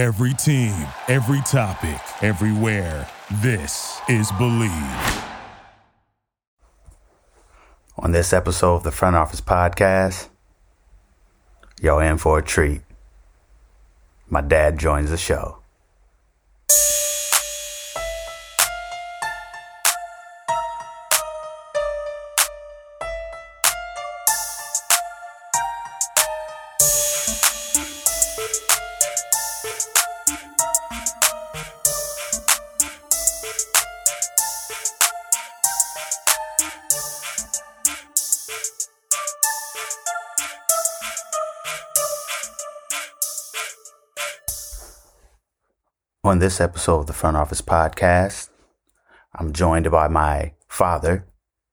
Every team, every topic, everywhere. This is Believe. On this episode of the Front Office Podcast, y'all in for a treat. My dad joins the show. On this episode of the Front Office Podcast, I'm joined by my father.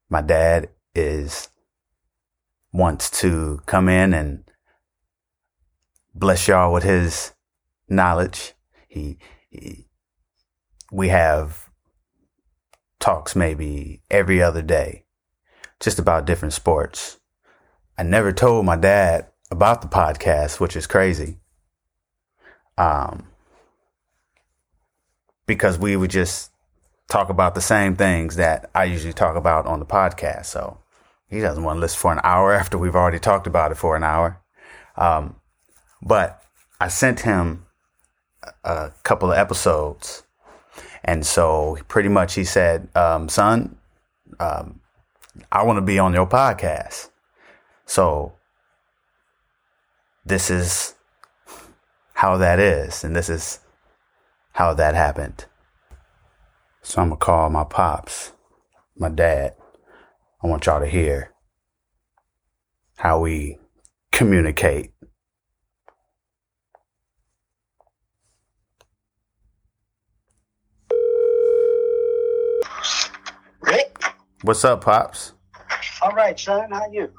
My dad is wants to come in and bless y'all with his knowledge. He, he we have talks maybe every other day, just about different sports. I never told my dad about the podcast, which is crazy. Um, because we would just talk about the same things that I usually talk about on the podcast. So he doesn't want to listen for an hour after we've already talked about it for an hour. Um, but I sent him a couple of episodes. And so pretty much he said, um, son, um, I want to be on your podcast. So this is how that is. And this is how that happened. So I'm gonna call my pops, my dad. I want y'all to hear how we communicate. Rick? What's up, pops? All right, son. How you?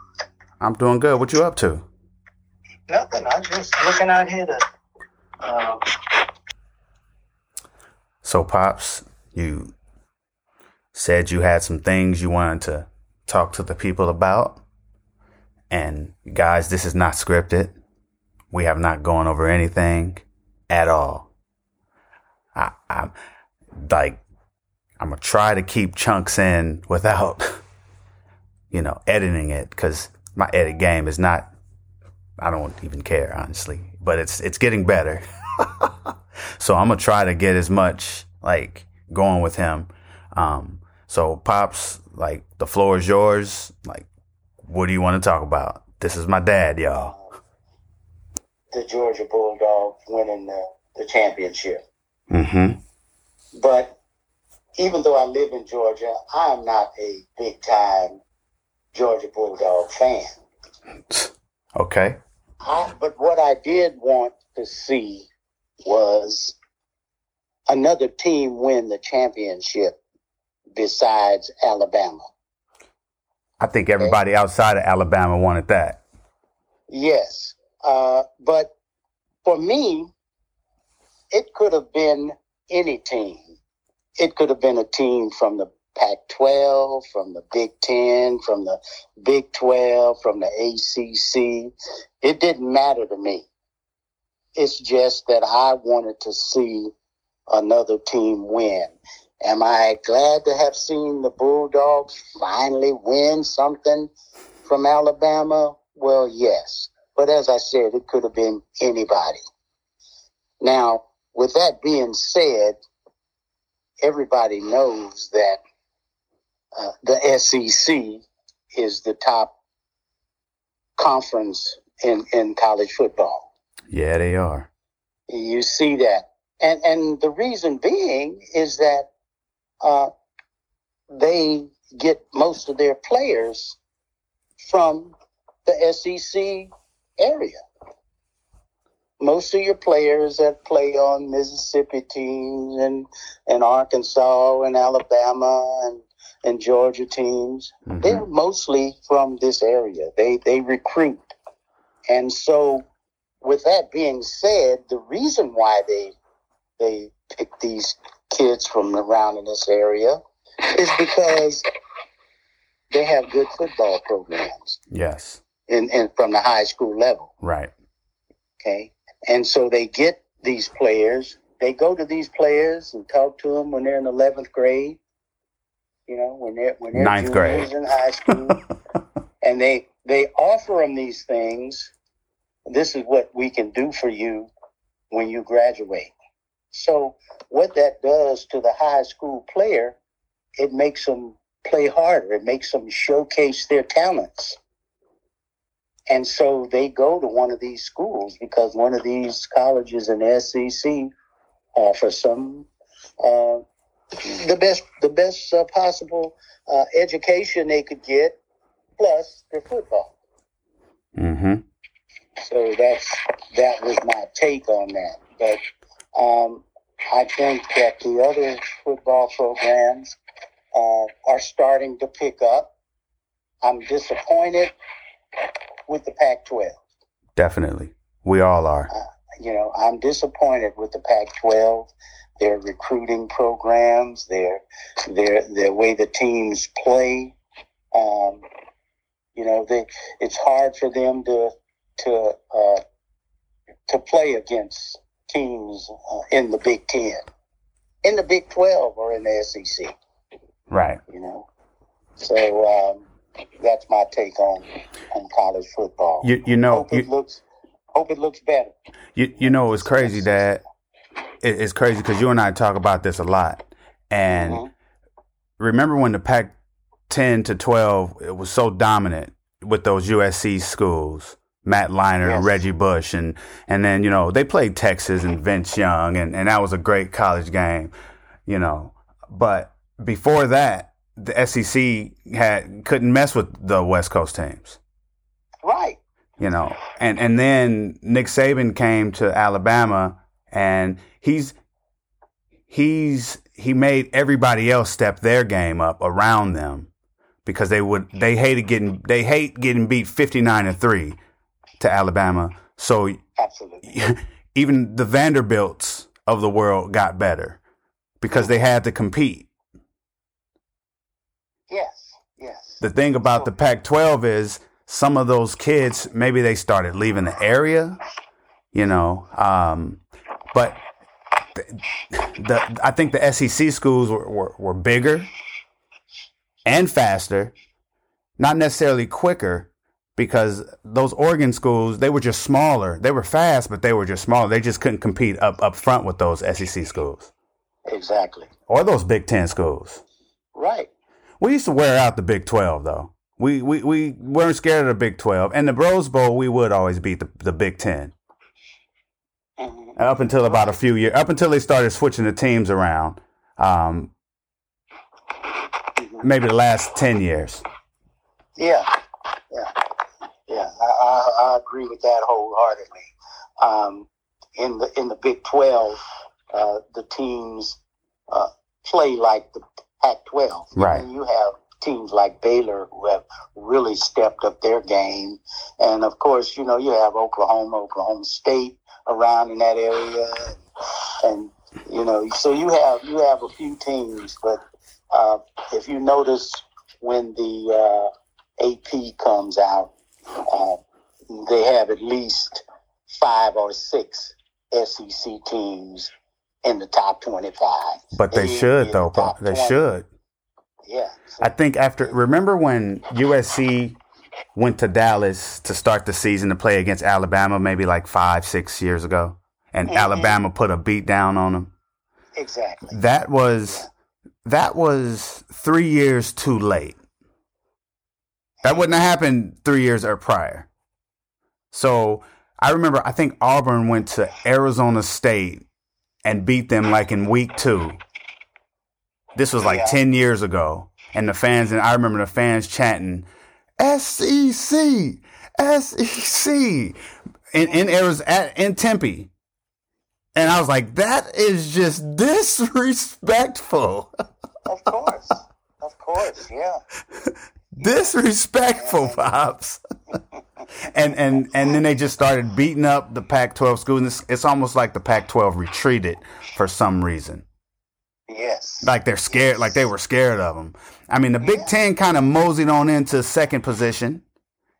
I'm doing good. What you up to? Nothing. I'm just looking out here to. Uh, So, pops, you said you had some things you wanted to talk to the people about. And guys, this is not scripted. We have not gone over anything at all. I, I'm like, I'm gonna try to keep chunks in without, you know, editing it because my edit game is not. I don't even care honestly, but it's it's getting better. so I'm gonna try to get as much like going with him. Um, so pops, like the floor is yours. Like, what do you want to talk about? This is my dad, y'all. the Georgia Bulldogs winning the, the championship. Mm-hmm. But even though I live in Georgia, I'm not a big time Georgia Bulldog fan. Okay. I, but what I did want to see was another team win the championship besides Alabama. I think everybody outside of Alabama wanted that. Yes. Uh, but for me, it could have been any team. It could have been a team from the Pac 12, from the Big 10, from the Big 12, from the ACC. It didn't matter to me. It's just that I wanted to see another team win. Am I glad to have seen the Bulldogs finally win something from Alabama? Well, yes. But as I said, it could have been anybody. Now, with that being said, everybody knows that uh, the SEC is the top conference in, in college football. Yeah, they are. You see that. And, and the reason being is that uh, they get most of their players from the SEC area. Most of your players that play on Mississippi teams and, and Arkansas and Alabama and, and Georgia teams, Mhm. they're mostly from this area. They they recruit. And so with that being said, the reason why they they pick these kids from around in this area is because they have good football programs Yes. in, in from the high school level. Right. Okay. And so they get these players. They go to these players and talk to them when they're in eleventh grade. You know, when they're when they're Ninth grade. in high school, and they they offer them these things. This is what we can do for you when you graduate. So what that does to the high school player, it makes them play harder. It makes them showcase their talents. And so they go to one of these schools because one of these colleges in the SEC offer some uh, the best the best uh, possible uh, education they could get, plus their football. Mm-hmm. So that's that was my take on that. But um, I think that the other football programs uh, are starting to pick up. I'm disappointed with the Pac-12. Definitely. We all are. You know, I'm disappointed with the Pac-12. Their recruiting programs, their their their way the teams play. Um, you know, they it's hard for them to to uh, to play against teams uh, in the Big Ten, in the Big Twelve, or in the SEC. Right. You know, so um, that's my take on on college football. You you know hope it looks hope it looks better. you, you know it's crazy, Dad. It, it's crazy because you and I talk about this a lot. And Mhm. remember when the Pac 10 to 12 it was so dominant with those USC schools, Matt Leinart and Yes. Reggie Bush, and and then you know they played Texas and Vince Young, and and that was a great college game, you know. But before that, the SEC had couldn't mess with the West Coast teams Right. you know. And and then Nick Saban came to Alabama and he's he's he made everybody else step their game up around them because they would they hated getting they hate getting beat 59 to 3 to Alabama. So Absolutely. even the Vanderbilts of the world got better because they had to compete. Yes. Yes. the thing about the Pac 12 is some of those kids, maybe they started leaving the area, you know. Um, but the, the, I think the SEC schools were, were, were bigger and faster, not necessarily quicker. Because those Oregon schools, they were just smaller. They were fast, but they were just smaller. They just couldn't compete up up front with those SEC schools Exactly. or those Big Ten schools. Right. We used to wear out the Big Twelve though. We we, we weren't scared of the Big Twelve. And the Rose Bowl we would always beat the, the Big Ten. Mhm. Up until about a few years up until they started switching the teams around. Um, Mhm. maybe the last ten years. Yeah. Yeah. Yeah. I, I, I agree with that wholeheartedly. Um, in the in the Big Twelve, uh, the teams uh, play like the Pac-12. Right. And you have teams like Baylor who have really stepped up their game, and of course, you know you have Oklahoma, Oklahoma State around in that area, and you know, so you have you have a few teams, but uh, if you notice when the uh, AP comes out, uh, they have at least five or six SEC teams in the top twenty-five. But they Yeah, should yeah, though. top They 20. should. Yeah. So, I think after remember when USC went to Dallas to start the season to play against Alabama maybe like five, six years ago, and Mhm. Alabama put a beat down on them. exactly. That was that was three years too late. That wouldn't have happened three years or prior. So I remember I think Auburn went to Arizona State and beat them like in week two. This was like Yeah. ten years ago. And the fans and I remember the fans chanting SEC SEC in, in Arizona in Tempe. And I was like, that is just disrespectful. Of course. of course. Yeah. Disrespectful, Pops. and and and then they just started beating up the Pac-12 schools. And it's, it's almost like the Pac-12 retreated for some reason. Yes. Like they're scared, like they were scared of them. I mean, the Big Ten kind of moseyed on into second position.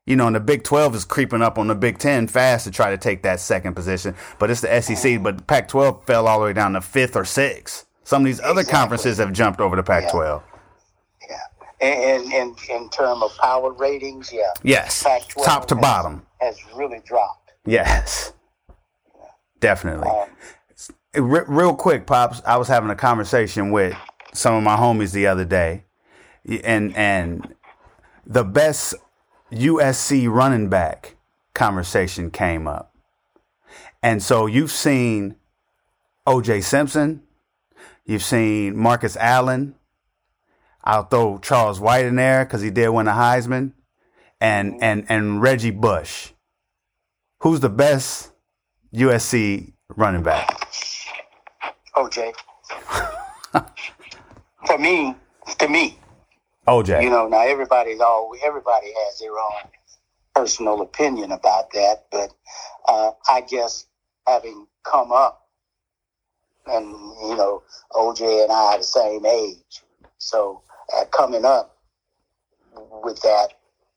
You know, and the Big 12 is creeping up on the Big 10 fast to try to take that second position. But it's the SEC. But Pac 12 fell all the way down to fifth or sixth. Some of these other conferences have jumped over the Pac 12. Yeah. In in, in terms of power ratings, yeah. Yes. Top to has- bottom. Has really dropped. Yes. Definitely. Um, Re- real quick, pops. I was having a conversation with some of my homies the other day, and and the best USC running back conversation came up, and so you've seen O.J. Simpson, you've seen Marcus Allen. I'll throw Charles White in there because he did win the Heisman, and and and Reggie Bush. Who's the best USC running back? OJ. For me, to me, OJ. you know, now everybody's all everybody has their own personal opinion about that, but uh, I guess having come up, and you know, OJ and I are the same age, so uh, coming up with that,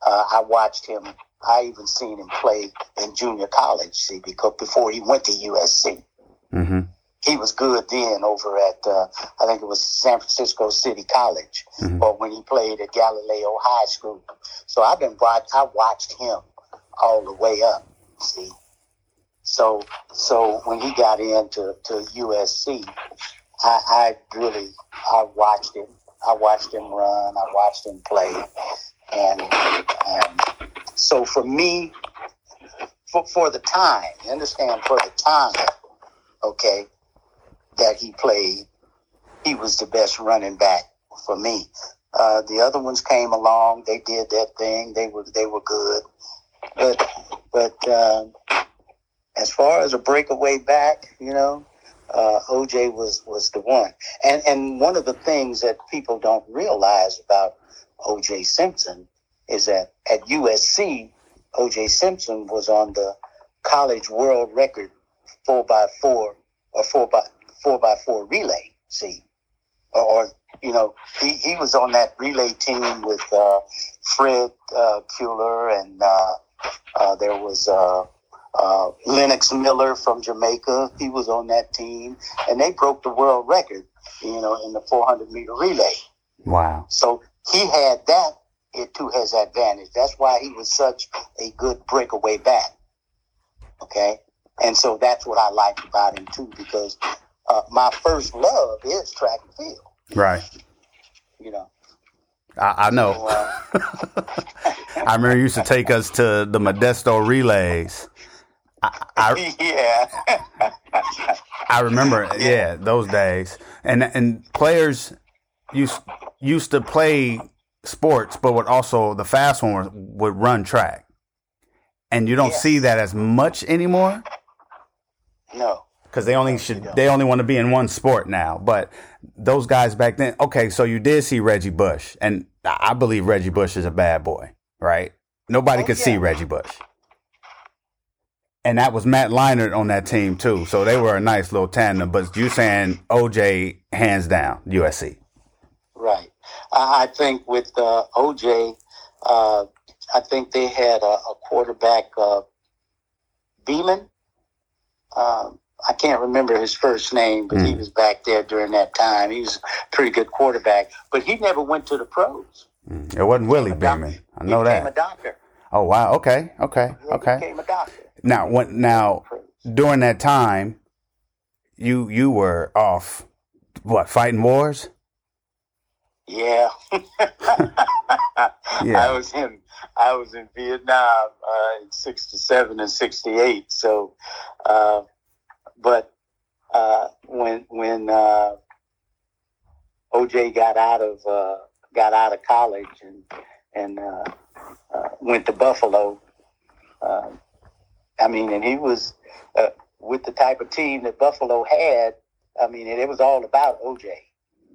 uh, I watched him. I even seen him play in junior college. See, because before he went to USC hmm he was good then over at uh, I think it was San Francisco City College, Mhm. or when he played at Galileo High School. So I've been watch I watched him all the way up. See, so so when he got into to USC, I, I really I watched him. I watched him run. I watched him play, and and so for me, for for the time, you understand for the time, okay, that he played, he was the best running back for me. Uh, the other ones came along. They did that thing. They were they were good, but but uh, as far as a breakaway back, you know, uh, OJ was was the one. And and one of the things that people don't realize about OJ Simpson is that at USC, OJ Simpson was on the college world record four by four or four by four by four relay. See, or, or you know, he, he was on that relay team with uh, Fred uh, Kuller and uh, uh, there was uh, Lennox Miller from Jamaica. He was on that team, and they broke the world record. You know, in the 400 meter relay. Wow. So he had that it to his advantage. That's why he was such a good breakaway back. Okay. And so that's what I liked about him too, because uh, my first love is track and field, Right. you know. I, I know. So, uh, I remember you used to take us to the Modesto relays. I, I, yeah. I remember, yeah, those days. And and players used used to play sports, but would also the fast one would, run track. And you don't Yes. see that as much anymore no. because they only should they only want to be in one sport now. But those guys back then, okay, so you did see Reggie Bush, and I believe Reggie Bush is a bad boy, right? Nobody Oh, could see. Reggie Bush. And that was Matt Leinart on that team too. So they were a nice little tandem. But you saying OJ hands down USC. Right. I, I think with uh, OJ, uh, I think they had a, a quarterback, uh, Beeman. Um, I can't remember his first name, but he Hmm. was back there during that time. He was a pretty good quarterback, but he never went to the pros. Mm, It wasn't Willie Became a doc- Beeman. I he know became a that. doctor. Oh wow. Okay. Okay. He Okay. became a doctor. Now, when, now during that time, you you were off, what fighting wars? Yeah. Yeah. I was in I was in Vietnam uh, in '67 and '68. So, uh, but uh, when when uh, OJ got out of uh, got out of college and and uh, uh, went to Buffalo, uh, I mean, and he was uh, with the type of team that Buffalo had. I mean, it was all about OJ.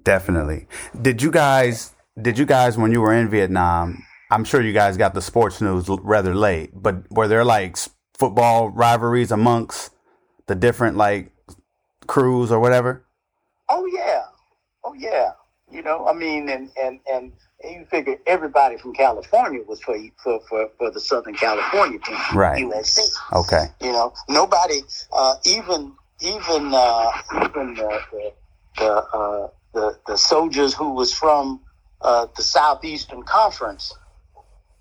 Definitely. Did you guys? Did you guys when you were in Vietnam? I'm sure you guys got the sports news rather late, but were there like football rivalries amongst the different like crews or whatever? Oh yeah, oh yeah. You know, I mean, and and and you figure everybody from California was for for for, for the Southern California team, Right. USC. Okay. You know, nobody, uh, even even uh, even the the the, uh, the the soldiers who was from uh, the Southeastern Conference,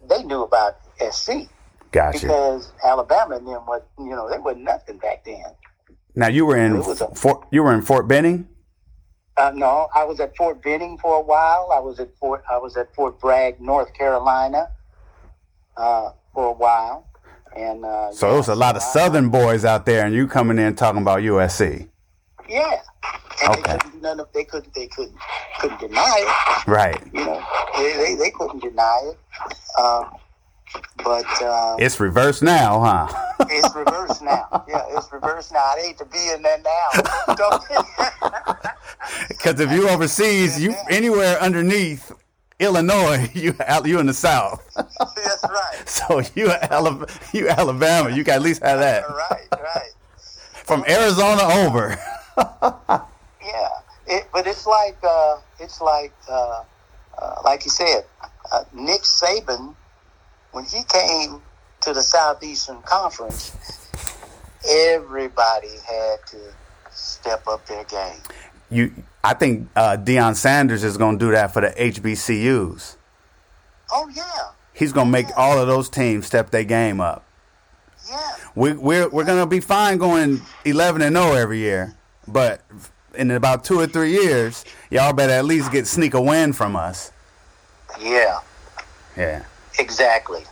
they knew about SC Gotcha. because Alabama and them what you know they were nothing back then. Now you were in a- Fort. You were in Fort Benning. Uh, no, I was at Fort Benning for a while. I was at Fort I was at Fort Bragg, North Carolina, uh, for a while, and uh, So there was a lot of I- Southern boys out there, and you coming in talking about USC. Yeah, and Okay. they couldn't none of they couldn't they couldn't couldn't deny it. Right. You know, they they, they couldn't deny it. Um, but uh, It's reversed now, huh? it's reversed now. Yeah, it's reversed now. I hate to be in that now. Because if you overseas, you anywhere underneath Illinois, you out you in the South. That's right. So you Alabama, you Alabama, you can at least have that Right, right. from Arizona over. Yeah, it, but it's like uh, it's like uh, uh, like you said, uh, Nick Saban when he came to the Southeastern Conference, everybody had to step up their game. You, I think uh, Deion Sanders is going to do that for the HBCUs. Oh yeah, He's going to make all of those teams step their game up. yeah, We, we're we're going to be fine going 11 and 0 every year, but in about two or three years, y'all better at least get sneak a win from us. yeah. Yeah. Exactly,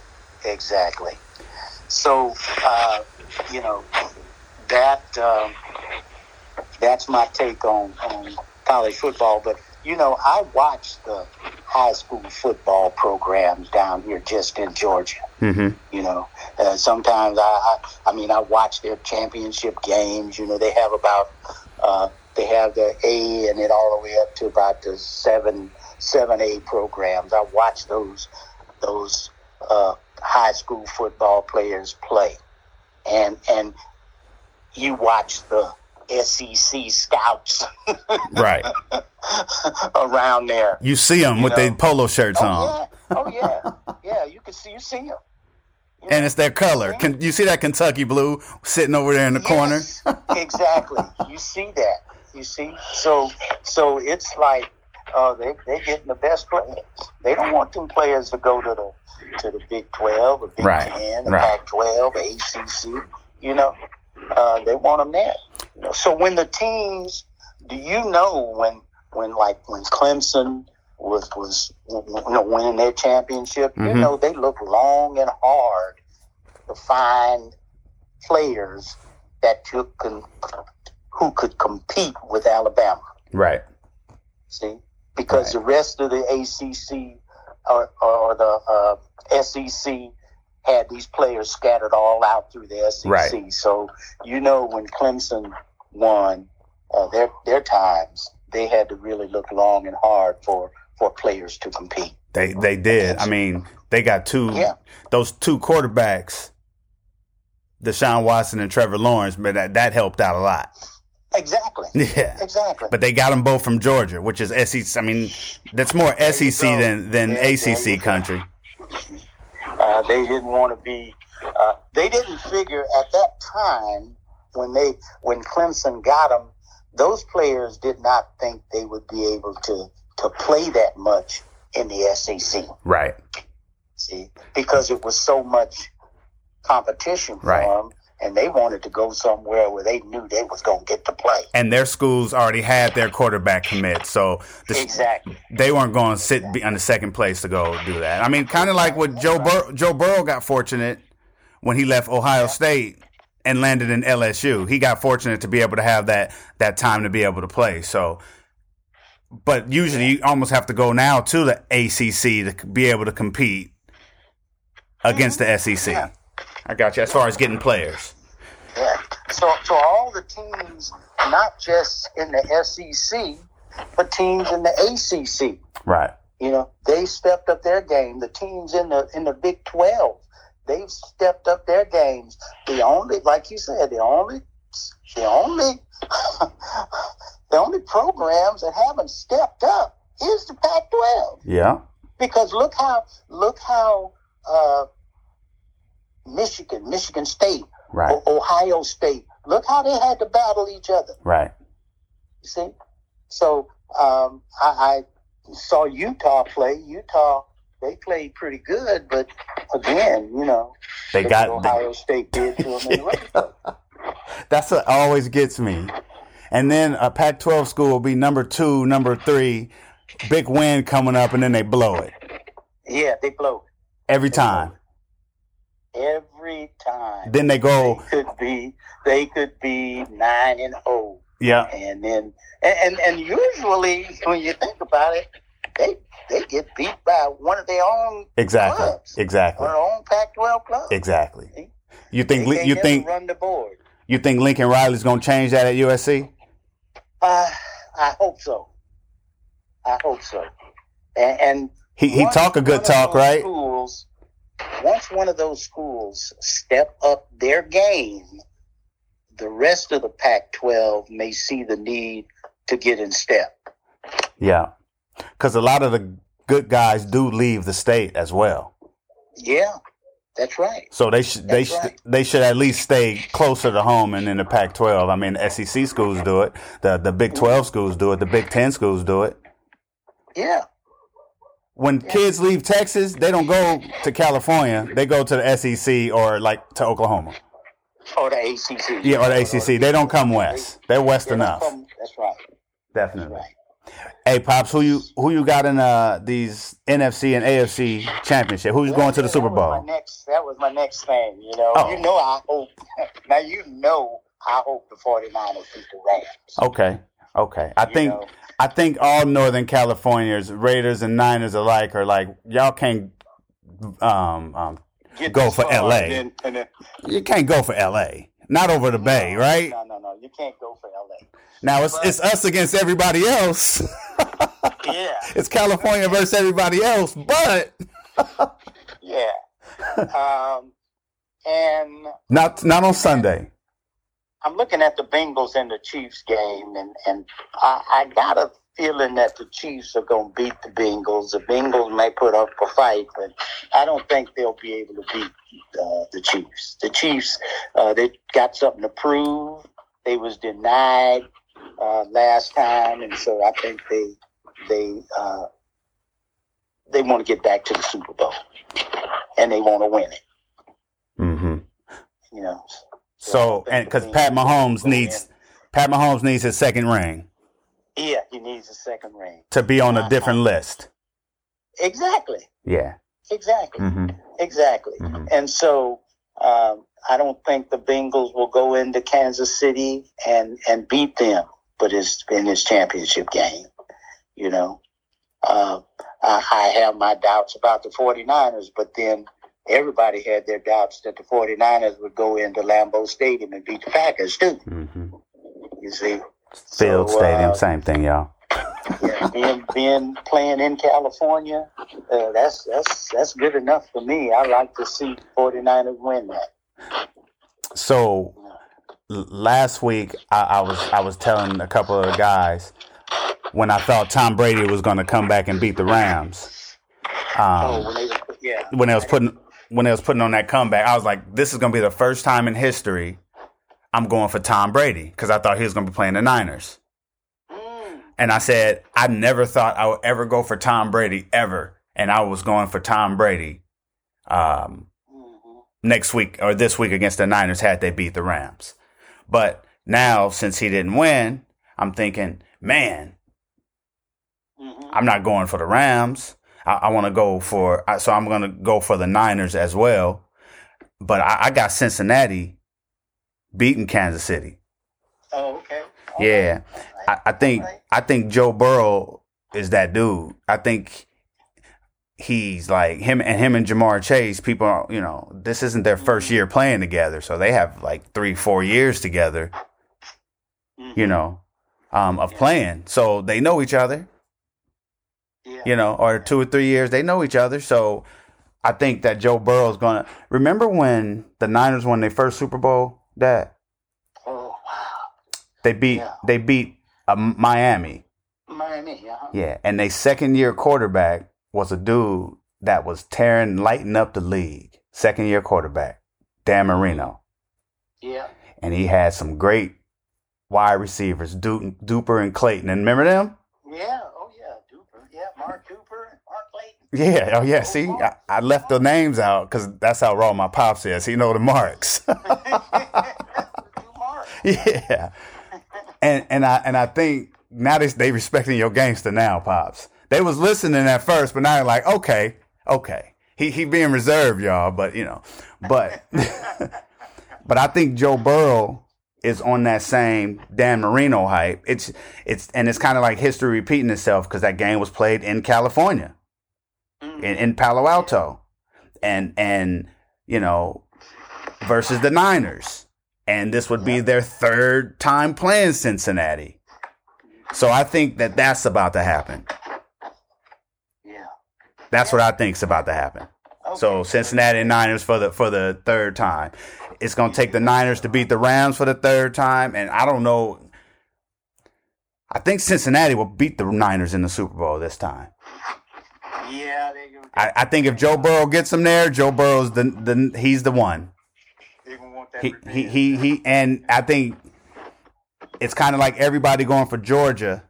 exactly. So, uh, you know, that um, that's my take on, on college football. But you know, I watch the high school football programs down here just in Georgia. Mm-hmm. You know, uh, sometimes I, I, I mean, I watch their championship games. You know, they have about, uh, they have the A and it all the way up to about the seven, seven A programs. I watch those, those uh, high school football players play, and and you watch the SEC scouts Right. around there. You see them You with their polo shirts Oh on, yeah, oh yeah, yeah. You can see, you see them. and it's their color. Can you see that Kentucky blue sitting over there in the corner? Exactly. You see that. You see. So so it's like uh, they they getting the best players. They don't want them players to go to the to the Big Twelve, or Big Right, Ten, the right. Pac twelve, the ACC. You know, uh, they want them there. You know, so when the teams, do you know when when like when Clemson was was you know winning their championship? You Mhm. know they look long and hard to find players that took con- who could compete with Alabama. Right. See, because the rest of the ACC or, or the uh, SEC had these players scattered all out through the SEC. Right. So you know when Clemson won uh, their their times, they had to really look long and hard for for players to compete. They they did. I mean, they got two Yeah. those two quarterbacks, Deshaun Watson and Trevor Lawrence, but that, that helped out a lot. Exactly. Yeah. Exactly. But they got them both from Georgia, which is SEC. I mean, that's more you SEC than than Yeah, ACC country. Uh, they didn't want to be. Uh, they didn't figure at that time when they when Clemson got them. Those players did not think they would be able to to play that much in the SEC. Right. See, because it was so much competition for Right. them, and they wanted to go somewhere where they knew they was going to get to play. And their schools already had their quarterback commit, so the, Exactly. they weren't going to sit be on the second place to go do that. I mean, kind of like what Joe Bur- Joe Burrow got fortunate when he left Ohio State and landed in LSU. He got fortunate to be able to have that that time to be able to play. So, but usually you almost have to go now to the ACC to be able to compete against the SEC. Yeah. I got you. As far as getting players, Yeah. So, so all the teams, not just in the SEC, but teams in the ACC. right? You know, they stepped up their game. The teams in the in the Big Twelve, they've stepped up their games. The only, like you said, the only, the only, the only programs that haven't stepped up is the Pac-12 Yeah. because look how look how uh, Michigan, Michigan State, Right. Ohio State, look how they had to battle each other. Right. You see, so um, I, I saw Utah play. Utah they played pretty good, but again, you know, They got. they- Ohio State did to them in the. That's what always gets me. And then a Pac 12 school will be number two, number three, big win coming up, and then they blow it Yeah, they blow it. every time. Every time. Then they go. they could be they could be nine and zero. yeah, and then and, and and usually when you think about it, they they get beat by one of their own exactly, clubs, exactly, their own Pac-12 clubs. exactly. You They think can't you think run the board? you think Lincoln Riley's gonna change that at USC? Uh, I hope so. I hope so. And, and He he talk a good talk, right? Schools, once one of those schools step up their game, the rest of the Pac-12 may see the need to get in step. Yeah, because a lot of the good guys do leave the state as well. Yeah, that's right. So they should they should right. they should at least stay closer to home and in the Pac-12. I mean, SEC schools do it, the the Big 12 schools do it, the Big 10 schools do it. Yeah. When kids leave Texas, they don't go to California. They go to the SEC or like to Oklahoma. Or the ACC. Yeah, or the ACC. They don't come west. They're west They enough. That's right. That's Definitely. right. Hey, pops, who you who you got in uh these NFC and AFC championship? Who's going to the Super Bowl? next, that was my next thing, you know. Oh. You know, I hope. Now, you know, I hope the 49ers beat the Rams. Okay, okay. I You think know. I think all Northern Californians, Raiders and Niners alike, are like y'all can't um um Go for LA. and then- and then- you can't go for L.A. Not over the Bay, right? No, no, no. You can't go for LA. Now it's it's us against everybody else. Yeah. it's California versus everybody else, but Yeah. um, and not not on Sunday. I'm looking at the Bengals and the Chiefs game, and, and I, I got a feeling that the Chiefs are going to beat the Bengals. The Bengals may put up a fight, but I don't think they'll be able to beat uh, the Chiefs. The Chiefs, uh, they got something to prove. They was denied uh, last time, and so I think they they uh, they want to get back to the Super Bowl, and they want to win it. Mm-hmm. You know. So and because Pat Mahomes needs Pat Mahomes needs his second ring Yeah, he needs a second ring. to be on a different list. Exactly. Yeah. Exactly. Mm-hmm. Exactly. Mhm. And so um, I don't think the Bengals will go into Kansas City and, and beat them, but it's in this championship game. You know, uh, I, I have my doubts about the 49ers, but then everybody had their doubts that the 49ers would go into Lambeau Stadium and beat the Packers too. Mm-hmm. You see, Field So, Stadium, uh, same thing, y'all. yeah, being being playing in California, uh, that's that's that's good enough for me. I like to see 49ers win that. So last week I, I was I was telling a couple of guys when I thought Tom Brady was going to come back and beat the Rams. Oh, Um, when they were, yeah, when they was putting when they was putting on that comeback, I was like, this is going to be the first time in history I'm going for Tom Brady because I thought he was going to be playing the Niners. Mm, And I said, I never thought I would ever go for Tom Brady ever. And I was going for Tom Brady um, mhm. next week or this week against the Niners had they beat the Rams. But now, since he didn't win, I'm thinking, man, Mhm. I'm not going for the Rams. I, I want to go for, I- so I'm going to go for the Niners as well. But I, I got Cincinnati beating Kansas City. Oh, okay. All Yeah. right. I, I think Alright. I think Joe Burrow is that dude. I think he's like him and him and Ja'Marr Chase. People, are, you know, this isn't their first year playing together, so they have like three, four years together. Mhm. You know, um, of playing, so they know each other. Yeah. You know, or two or three years they know each other. So I think that Joe Burrow is gonna remember when the Niners won their first Super Bowl. That Oh, wow. they beat Yeah. they beat uh, Miami. Miami. Uh-huh. Yeah, and they second year quarterback was a dude that was tearing, lighting up the league. Second year quarterback, Dan Marino, Yeah. and he had some great wide receivers, Du- Duper and Clayton. And remember them? Yeah. Oh, yeah. Duper. Yeah. Mark and Mark Clayton. Yeah. Oh, yeah. See, I, I left the names out because that's how raw my pops is. He know the marks. Yeah. And and I and I think now they they respecting your gangster now, pops. They was listening at first, but now they're like, okay, okay. He he being reserved, y'all, but you know, but but I think Joe Burrow is on that same Dan Marino hype. It's it's and it's kind of like history repeating itself because that game was played in California, mm. in, in Palo Alto, and and you know versus the Niners, and this would be their third time playing Cincinnati. So I think that that's about to happen. Yeah. That's what I think's about to happen. So Cincinnati Niners for the for the third time. It's gonna take the Niners to beat the Rams for the third time, and I don't know. I think Cincinnati will beat the Niners in the Super Bowl this time. Yeah. They, I, I think if Joe Burrow gets them there, Joe Burrow's the the he's the one. they gonna want that He he he, he and I think it's kind of like everybody going for Georgia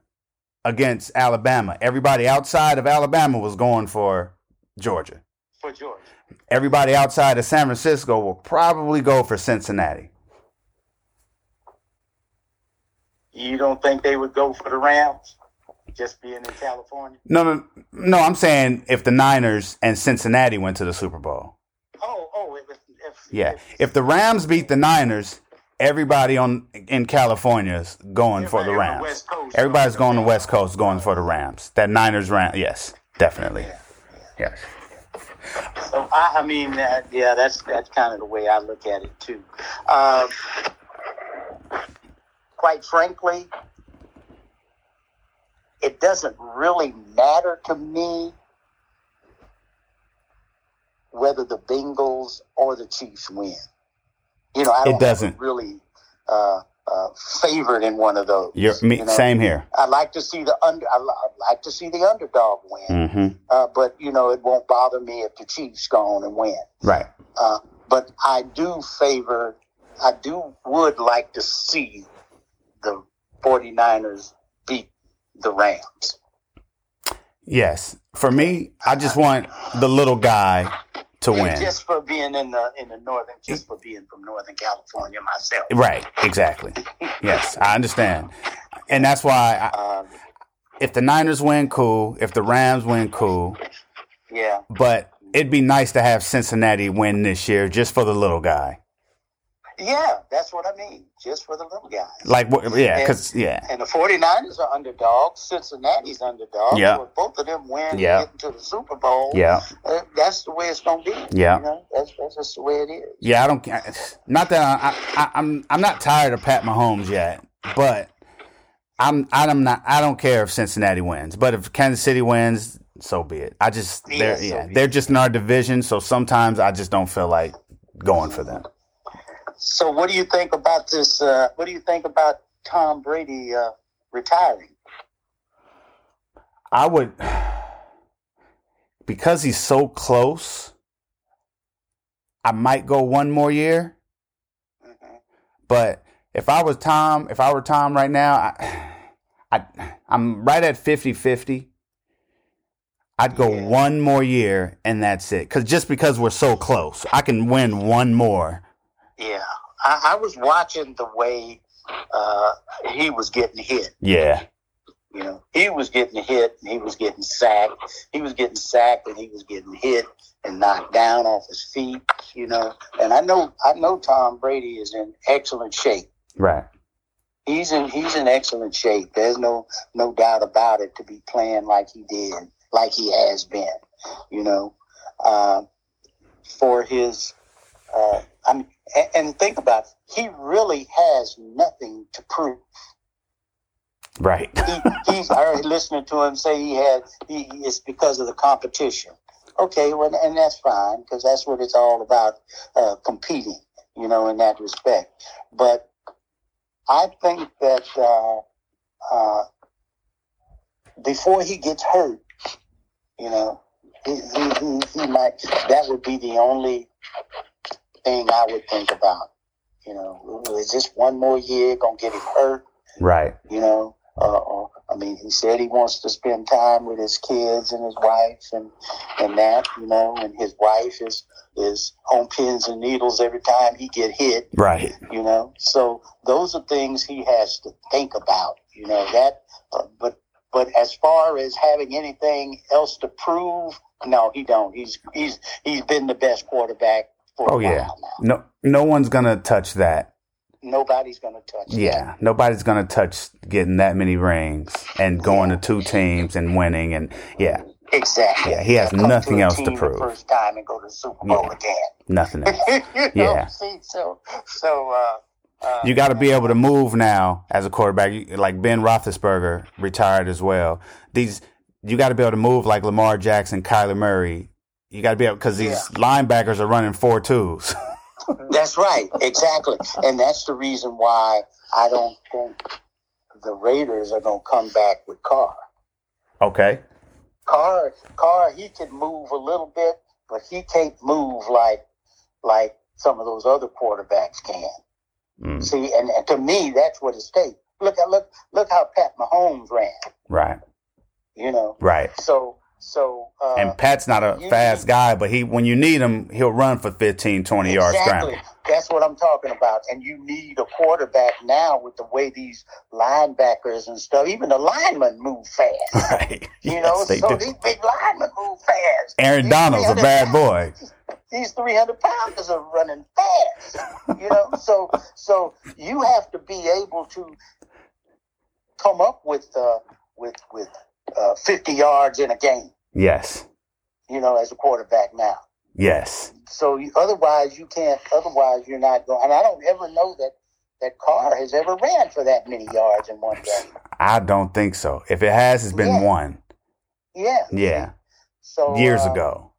against Alabama. Everybody outside of Alabama was going for Georgia. For Georgia. Everybody outside of San Francisco will probably go for Cincinnati. You don't think they would go for the Rams? Just being in California? No, no, no. I'm saying if the Niners and Cincinnati went to the Super Bowl. Oh, oh, if, if, Yeah, if the Rams beat the Niners, everybody on in California is going for the the Rams. Coast Everybody's going to West Coast, going for the Rams. That Niners Rams, yes, definitely, yes. So I, I mean, uh, yeah, that's that's kind of the way I look at it too. Uh, quite frankly, it doesn't really matter to me whether the Bengals or the Chiefs win. You know, I It don't a doesn't. really uh, uh, favored in one of those. You're, me, you know? same here. I like to see the under. I I like to see the underdog win. hmm Uh, but you know, it won't bother me if the Chiefs go on and win. Right. Uh, but I do favor, I do would like to see the 49ers beat the Rams. Yes. For me, I just want the little guy to Yeah, win. Just for being in the in the northern, just for being from Northern California myself. Right. Exactly. Yes, I understand, and that's why I, Um, if the Niners win, cool. If the Rams win, cool. yeah, But it'd be nice to have Cincinnati win this year, just for the little guy. Yeah, that's what I mean. Just for the little guys. Like, what- yeah, because yeah, And the 49ers are underdogs. Cincinnati's underdogs. Yeah. So if both of them win Yeah. and get into the Super Bowl, yeah, uh, that's the way it's going to be. Yeah. You know, that's, that's just the way it is. yeah. I don't. Care not that I, I, I'm. I'm not tired of Pat Mahomes yet, but I'm. I'm not. I don't care if Cincinnati wins, but if Kansas City wins, so be it. I just. Yeah, They're so yeah. They're just in our division, so sometimes I just don't feel like going for them. So, what do you think about this? Uh, what do you think about Tom Brady uh, retiring? I would because he's so close. I might go one more year, Mhm. but if I was Tom, if I were Tom right now, I, I I'm right at 50-50. I'd go Yeah. one more year and that's it. Cause just because we're so close, I can win one more. Yeah, I, I was watching the way uh, he was getting hit. Yeah, You know, he was getting hit and he was getting sacked. He was getting sacked and he was getting hit and knocked down off his feet. You know, and I know I know Tom Brady is in excellent shape. right. He's in he's in excellent shape. There's no no doubt about it to be playing like he did, like he has been. You know, uh, for his. Uh, I mean, and, and think about it, he really has nothing to prove. Right. He, he's I heard listening to him say he had he it's because of the competition. Okay, well, and that's fine because that's what it's all about, uh, competing. You know, in that respect. But I think that uh, uh, before he gets hurt, you know, he, he, he, he might. That would be the only thing I would think about. You know, is this one more year gonna get him hurt? Right. You know, uh, uh, I mean, he said he wants to spend time with his kids and his wife and and that, you know, and his wife is is on pins and needles every time he get hit, Right. you know. So those are things he has to think about, you know. That, uh, but but as far as having anything else to prove, no, he don't. He's he's he's been the best quarterback Oh yeah. now. No no one's gonna touch that. Nobody's gonna touch. that. Yeah. Nobody's gonna touch getting that many rings and going to two teams and winning and yeah, Exactly. Yeah, he has Come nothing to else to prove. First time and go to the Super Bowl Yeah. again. nothing else. you Yeah. See, so so uh, uh, You got to be able to move now as a quarterback. Like Ben Roethlisberger retired as well. These you got to be able to move like Lamar Jackson, Kyler Murray. You got to be able because these linebackers are running four twos. That's right, exactly, and that's the reason why I don't think the Raiders are going to come back with Carr. okay. Carr, Carr, he can move a little bit, but he can't move like like some of those other quarterbacks can. Mm, See, and, and to me, that's what it's takes. Look at look look how Pat Mahomes ran. right. You know, Right. so so uh, And Pat's not a fast need- guy, but he when you need him, he'll run for 15, 20 yards exactly. scrambling. That's what I'm talking about. And you need a quarterback now with the way these linebackers and stuff. Even the linemen move fast. Right. You yes, know, so do. these big linemen move fast. Aaron These Donald's a bad boy. These 300 pounders are running fast. You know, so so you have to be able to come up with uh, with with uh, 50 yards in a game. Yes. You know, as a quarterback now. Yes. So you, otherwise, you can't. Otherwise, you're not going. And I don't ever know that that Carr has ever ran for that many yards in one game. I don't think so. If it has, it's been Yeah. one. Yeah. Yeah. So Years uh, ago.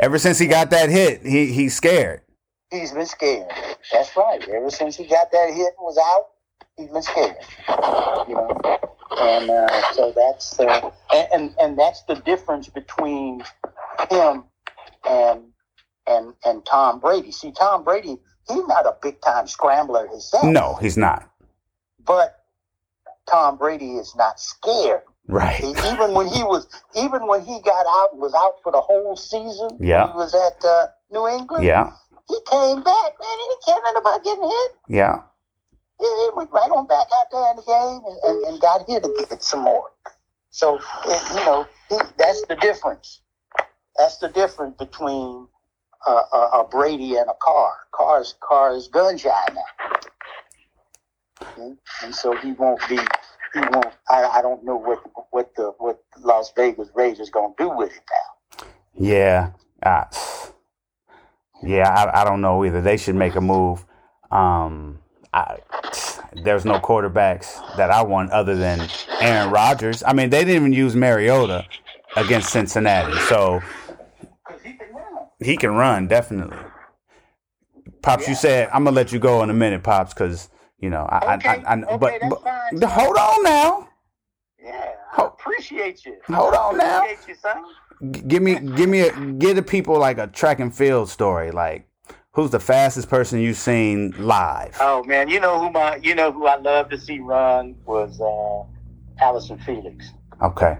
Ever since he got that hit, he he's scared. he's been scared. That's right. Ever since he got that hit and was out, he's been scared. You know, and uh, so that's uh, and, and that's the difference between him and and and Tom Brady. See, Tom Brady, he's not a big time scrambler himself. No, he's not. but Tom Brady is not scared. Right. He- even when he was, even when he got out, and was out for the whole season. Yeah. he was at uh, New England. Yeah. he came back, man. He didn't care nothing about getting hit. Yeah. He went right on back out there in the game and, and, and got hit again some more. So it, you know, he, that's the difference. That's the difference between uh, a, a Brady and a. Carr's Carr is gun shy now, Okay? and so he won't be. He won't. I, I don't know what what the what Las Vegas Raiders gonna do with it now. Yeah. Uh, yeah, I, I don't know either. They should make a move. Um, I, there's no quarterbacks that I want other than Aaron Rodgers. I mean, they didn't even use Mariota against Cincinnati, so he can run. he can run definitely. Pops, you said I'm gonna let you go in a minute, Pops, because you know I, Okay, I, I, I okay, but, but hold on now. Yeah, I appreciate you. Hold on now. Appreciate you, son. G- give me give me a give the people like a track and field story like who's the fastest person you've seen live Oh man, you know who my you know who I love to see run was uh Allyson Felix. okay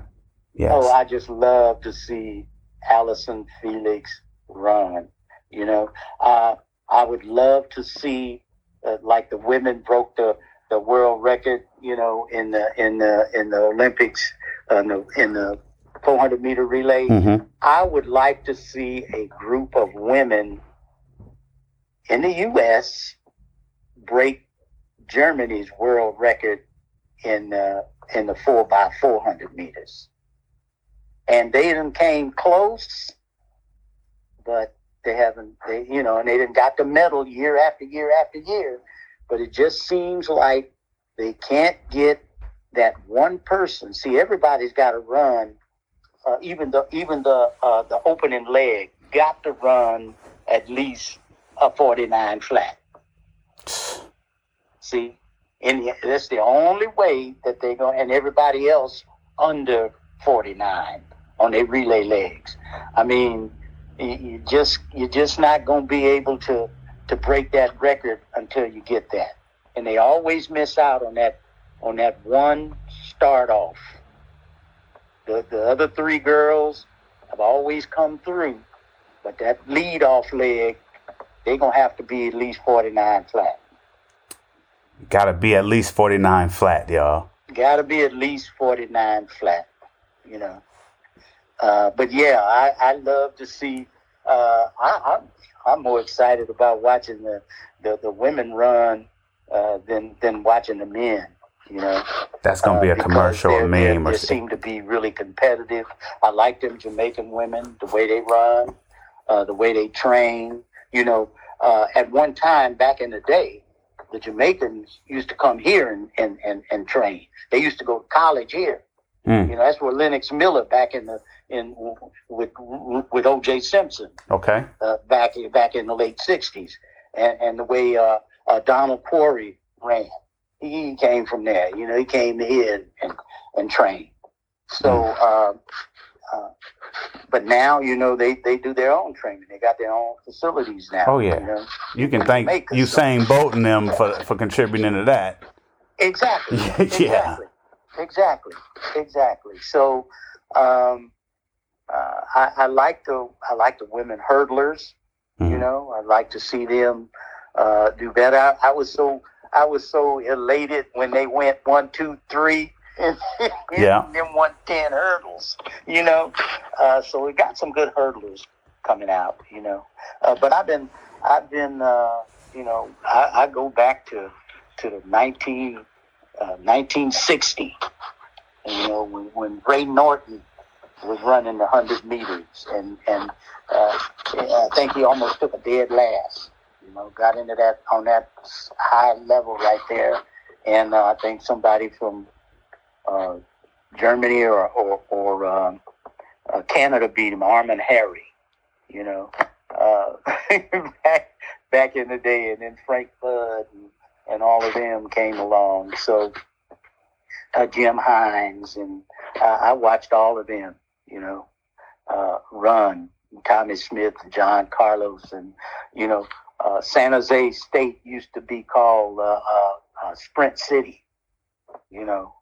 yes Oh, I just love to see Allyson Felix run. You know, uh, I would love to see uh, like the women broke the, the world record. You know, in the in the in the Olympics, uh, in the in the 400 meter relay. hmm I would like to see a group of women in the U.S. break Germany's world record in uh, in the four by 400 meters, and they didn't came close, but they haven't. They you know, and they didn't got the medal year after year after year, but it just seems like they can't get that one person. See, everybody's got to run uh, even the even the uh, the opening leg got to run at least a 49 flat. See, and that's the only way that they're going. And everybody else under 49 on their relay legs. I mean, you just you're just not going to be able to to break that record until you get that. And they always miss out on that on that one start off. The the other three girls have always come through, but that lead off leg, they're gonna have to be at least 49 flat. Got to be at least 49 flat, y'all. Got to be at least 49 flat, you know. Uh, but yeah, I, I love to see. Uh, I, I'm I'm more excited about watching the the, the women run uh, than than watching the men. You know, That's going to be a uh, commercial or they're- meme they're- They seem to be really competitive. I like them Jamaican women, the way they run, uh, the way they train. You know, uh, at one time back in the day, the Jamaicans used to come here and, and, and, and train. They used to go to college here. Mm. You know, that's where Lennox Miller back in the in with with O.J. Simpson Okay. uh, back back in the late '60s, and and the way uh, uh, Donald Quarrie ran, he came from there. You know, he came here and and, and trained. So, uh, uh, but now you know they they do their own training. They got their own facilities now. Oh, yeah. You know? You can thank Usain Bolt and them for, for contributing to that. Exactly. Yeah. Exactly. Exactly. Exactly. So, um, uh, I, I like the I like the women hurdlers. You Mhm. know, I'd like to see them uh, do better. I, I was so I was so elated when they went one, two, three, and Yeah. then won ten hurdles. You know, uh, so we got some good hurdlers coming out. You know, uh, but I've been I've been uh, you know I, I go back to to the 19, uh, 1960. You know, when, when Ray Norton was running the 100 meters, and, and uh, I think he almost took a dead last. You know, got into that on that high level right there. And uh, I think somebody from uh, Germany or, or, or um, uh, Canada beat him, Armin Hary, you know, uh, back, back in the day. And then Frank Budd and, and all of them came along. So uh, Jim Hines, and I watched all of them, you know, uh, run. Tommie Smith, John Carlos, and you know, uh, San Jose State used to be called Sprint City, you know,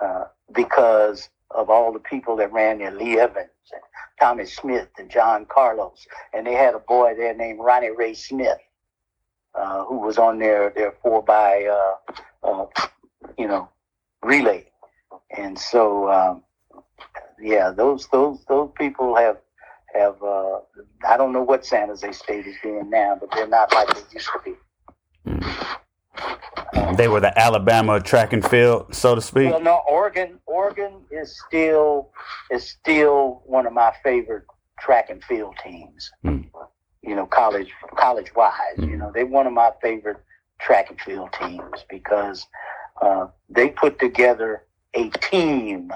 uh, because of all the people that ran there, Lee Evans, and Tommie Smith, and John Carlos, and they had a boy there named Ronnie Ray Smith, uh, who was on their their four by, uh, uh, you know, relay, and so um, yeah, those those those people have have uh, I don't know what San Jose State is doing now, but they're not like they used to be. They were the Alabama track and field, so to speak. Well, no, Oregon Oregon is still is still one of my favorite track and field teams. Hmm. You know, college college wise, you know, they're one of my favorite track and field teams because uh, they put together a team,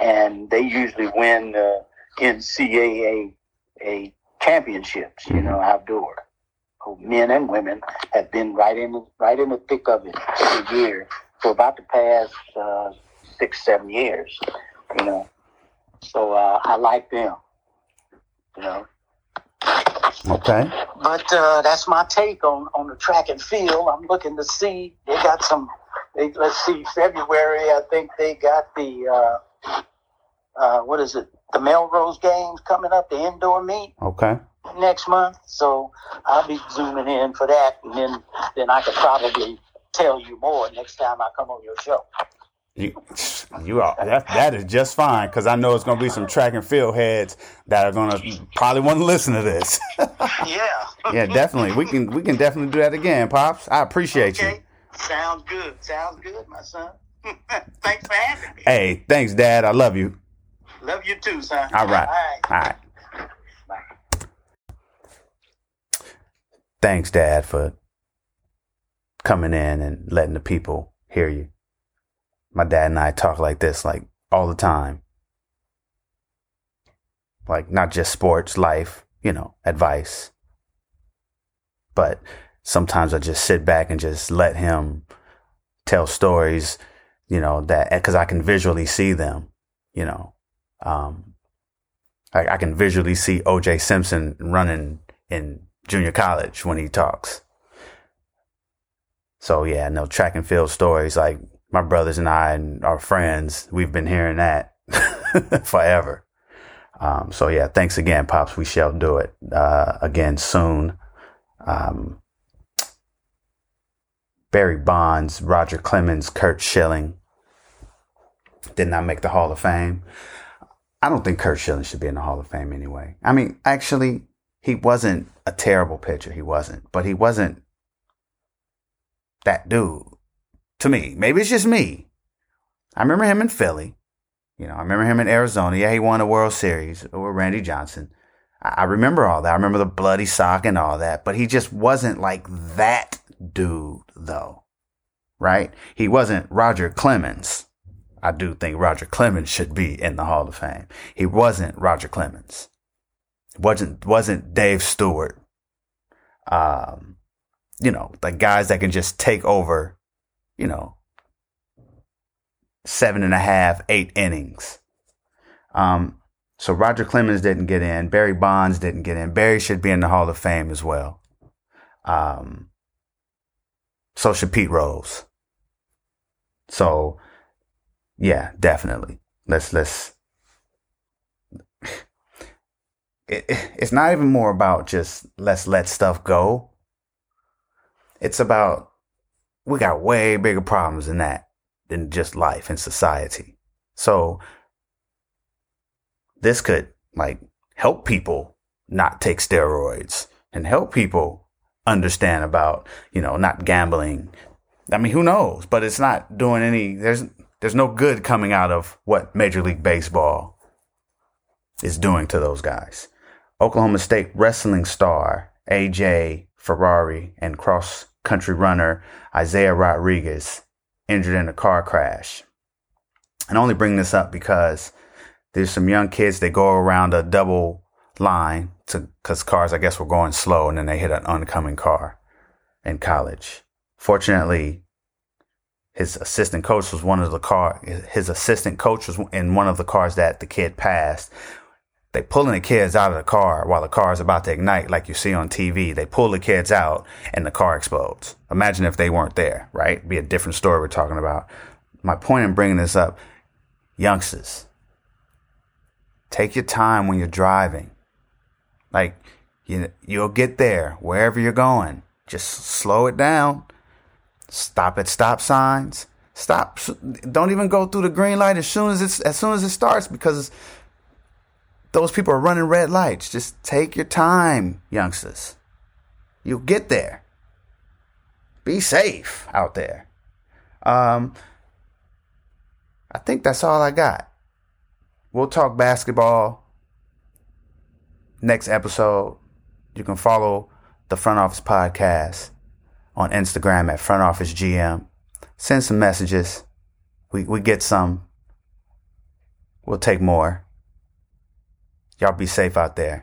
and they usually win the NCAA a championships. You know, outdoor. Men and women have been right in right in the thick of it every year for about the past uh, six seven years. You know, so uh, I like them. You know, Okay. but uh, that's my take on, on the track and field. I'm looking to see they got some. They, let's see, February. I think they got the uh, uh, what is it? The Millrose Games coming up, the indoor meet Okay. Next month. So I'll be zooming in for that, and then then I could probably tell you more next time I come on your show. You, you are that, that is just fine because I know it's going to be some track and field heads that are going to probably want to listen to this. Yeah. yeah, definitely. We can we can definitely do that again, pops. I appreciate you. Sounds good. Sounds good, my son. Thanks for having me. Hey, thanks, Dad. I love you. Love you too, son. All right. All right. All right. Thanks, Dad, for coming in and letting the people hear you. My dad and I talk like this, like all the time. Like not just sports, life, you know, advice. But sometimes I just sit back and just let him tell stories you know, that because I can visually see them, you know. Um, I, I can visually see OJ Simpson running in junior college when he talks. So yeah, no track and field stories like my brothers and I and our friends, we've been hearing that forever. Um, so yeah, thanks again, Pops. We shall do it, uh, again soon. Um, Barry Bonds, Roger Clemens, Curt Schilling did not make the Hall of Fame. I don't think Curt Schilling should be in the Hall of Fame anyway. I mean, actually, he wasn't a terrible pitcher. He wasn't, but he wasn't that dude to me. Maybe it's just me. I remember him in Philly. You know, I remember him in Arizona. Yeah, he won a World Series with Randy Johnson. I remember all that. I remember the bloody sock and all that, but he just wasn't like that dude though. Right? He wasn't Roger Clemens. I do think Roger Clemens should be in the Hall of Fame. He wasn't Roger Clemens. Wasn't wasn't Dave Stewart. Um, you know, the guys that can just take over, you know, seven and a half, eight innings. Um, so Roger Clemens didn't get in. Barry Bonds didn't get in. Barry should be in the Hall of Fame as well. Um, so should Pete Rose. So, yeah, definitely. Let's let's. It, it's not even more about just let's let stuff go. It's about we got way bigger problems than that than just life and society. So this could like help people not take steroids and help people understand about, you know, not gambling. I mean, who knows? But it's not doing any, there's, there's no good coming out of what Major League Baseball is doing to those guys. Oklahoma State wrestling star AJ Ferrari and cross country runner Isaiah Rodriguez injured in a car crash. And I only bring this up because there's some young kids that go around a double line to because cars I guess were going slow and then they hit an oncoming car in college. Fortunately, his assistant coach was one of the car. His assistant coach was in one of the cars that the kid passed. They pulling the kids out of the car while the car is about to ignite, like you see on TV. They pull the kids out and the car explodes. Imagine if they weren't there, right? Be a different story we're talking about. My point in bringing this up, youngsters, take your time when you're driving. Like you, you'll get there wherever you're going. Just slow it down. Stop at stop signs. Stop. Don't even go through the green light as soon as it's as soon as it starts because those people are running red lights. Just take your time, youngsters. You'll get there. Be safe out there. Um, I think that's all I got. We'll talk basketball next episode. You can follow the Front Office Podcast on Instagram at Front Office GM. Send some messages. We we get some. We'll take more. Y'all be safe out there.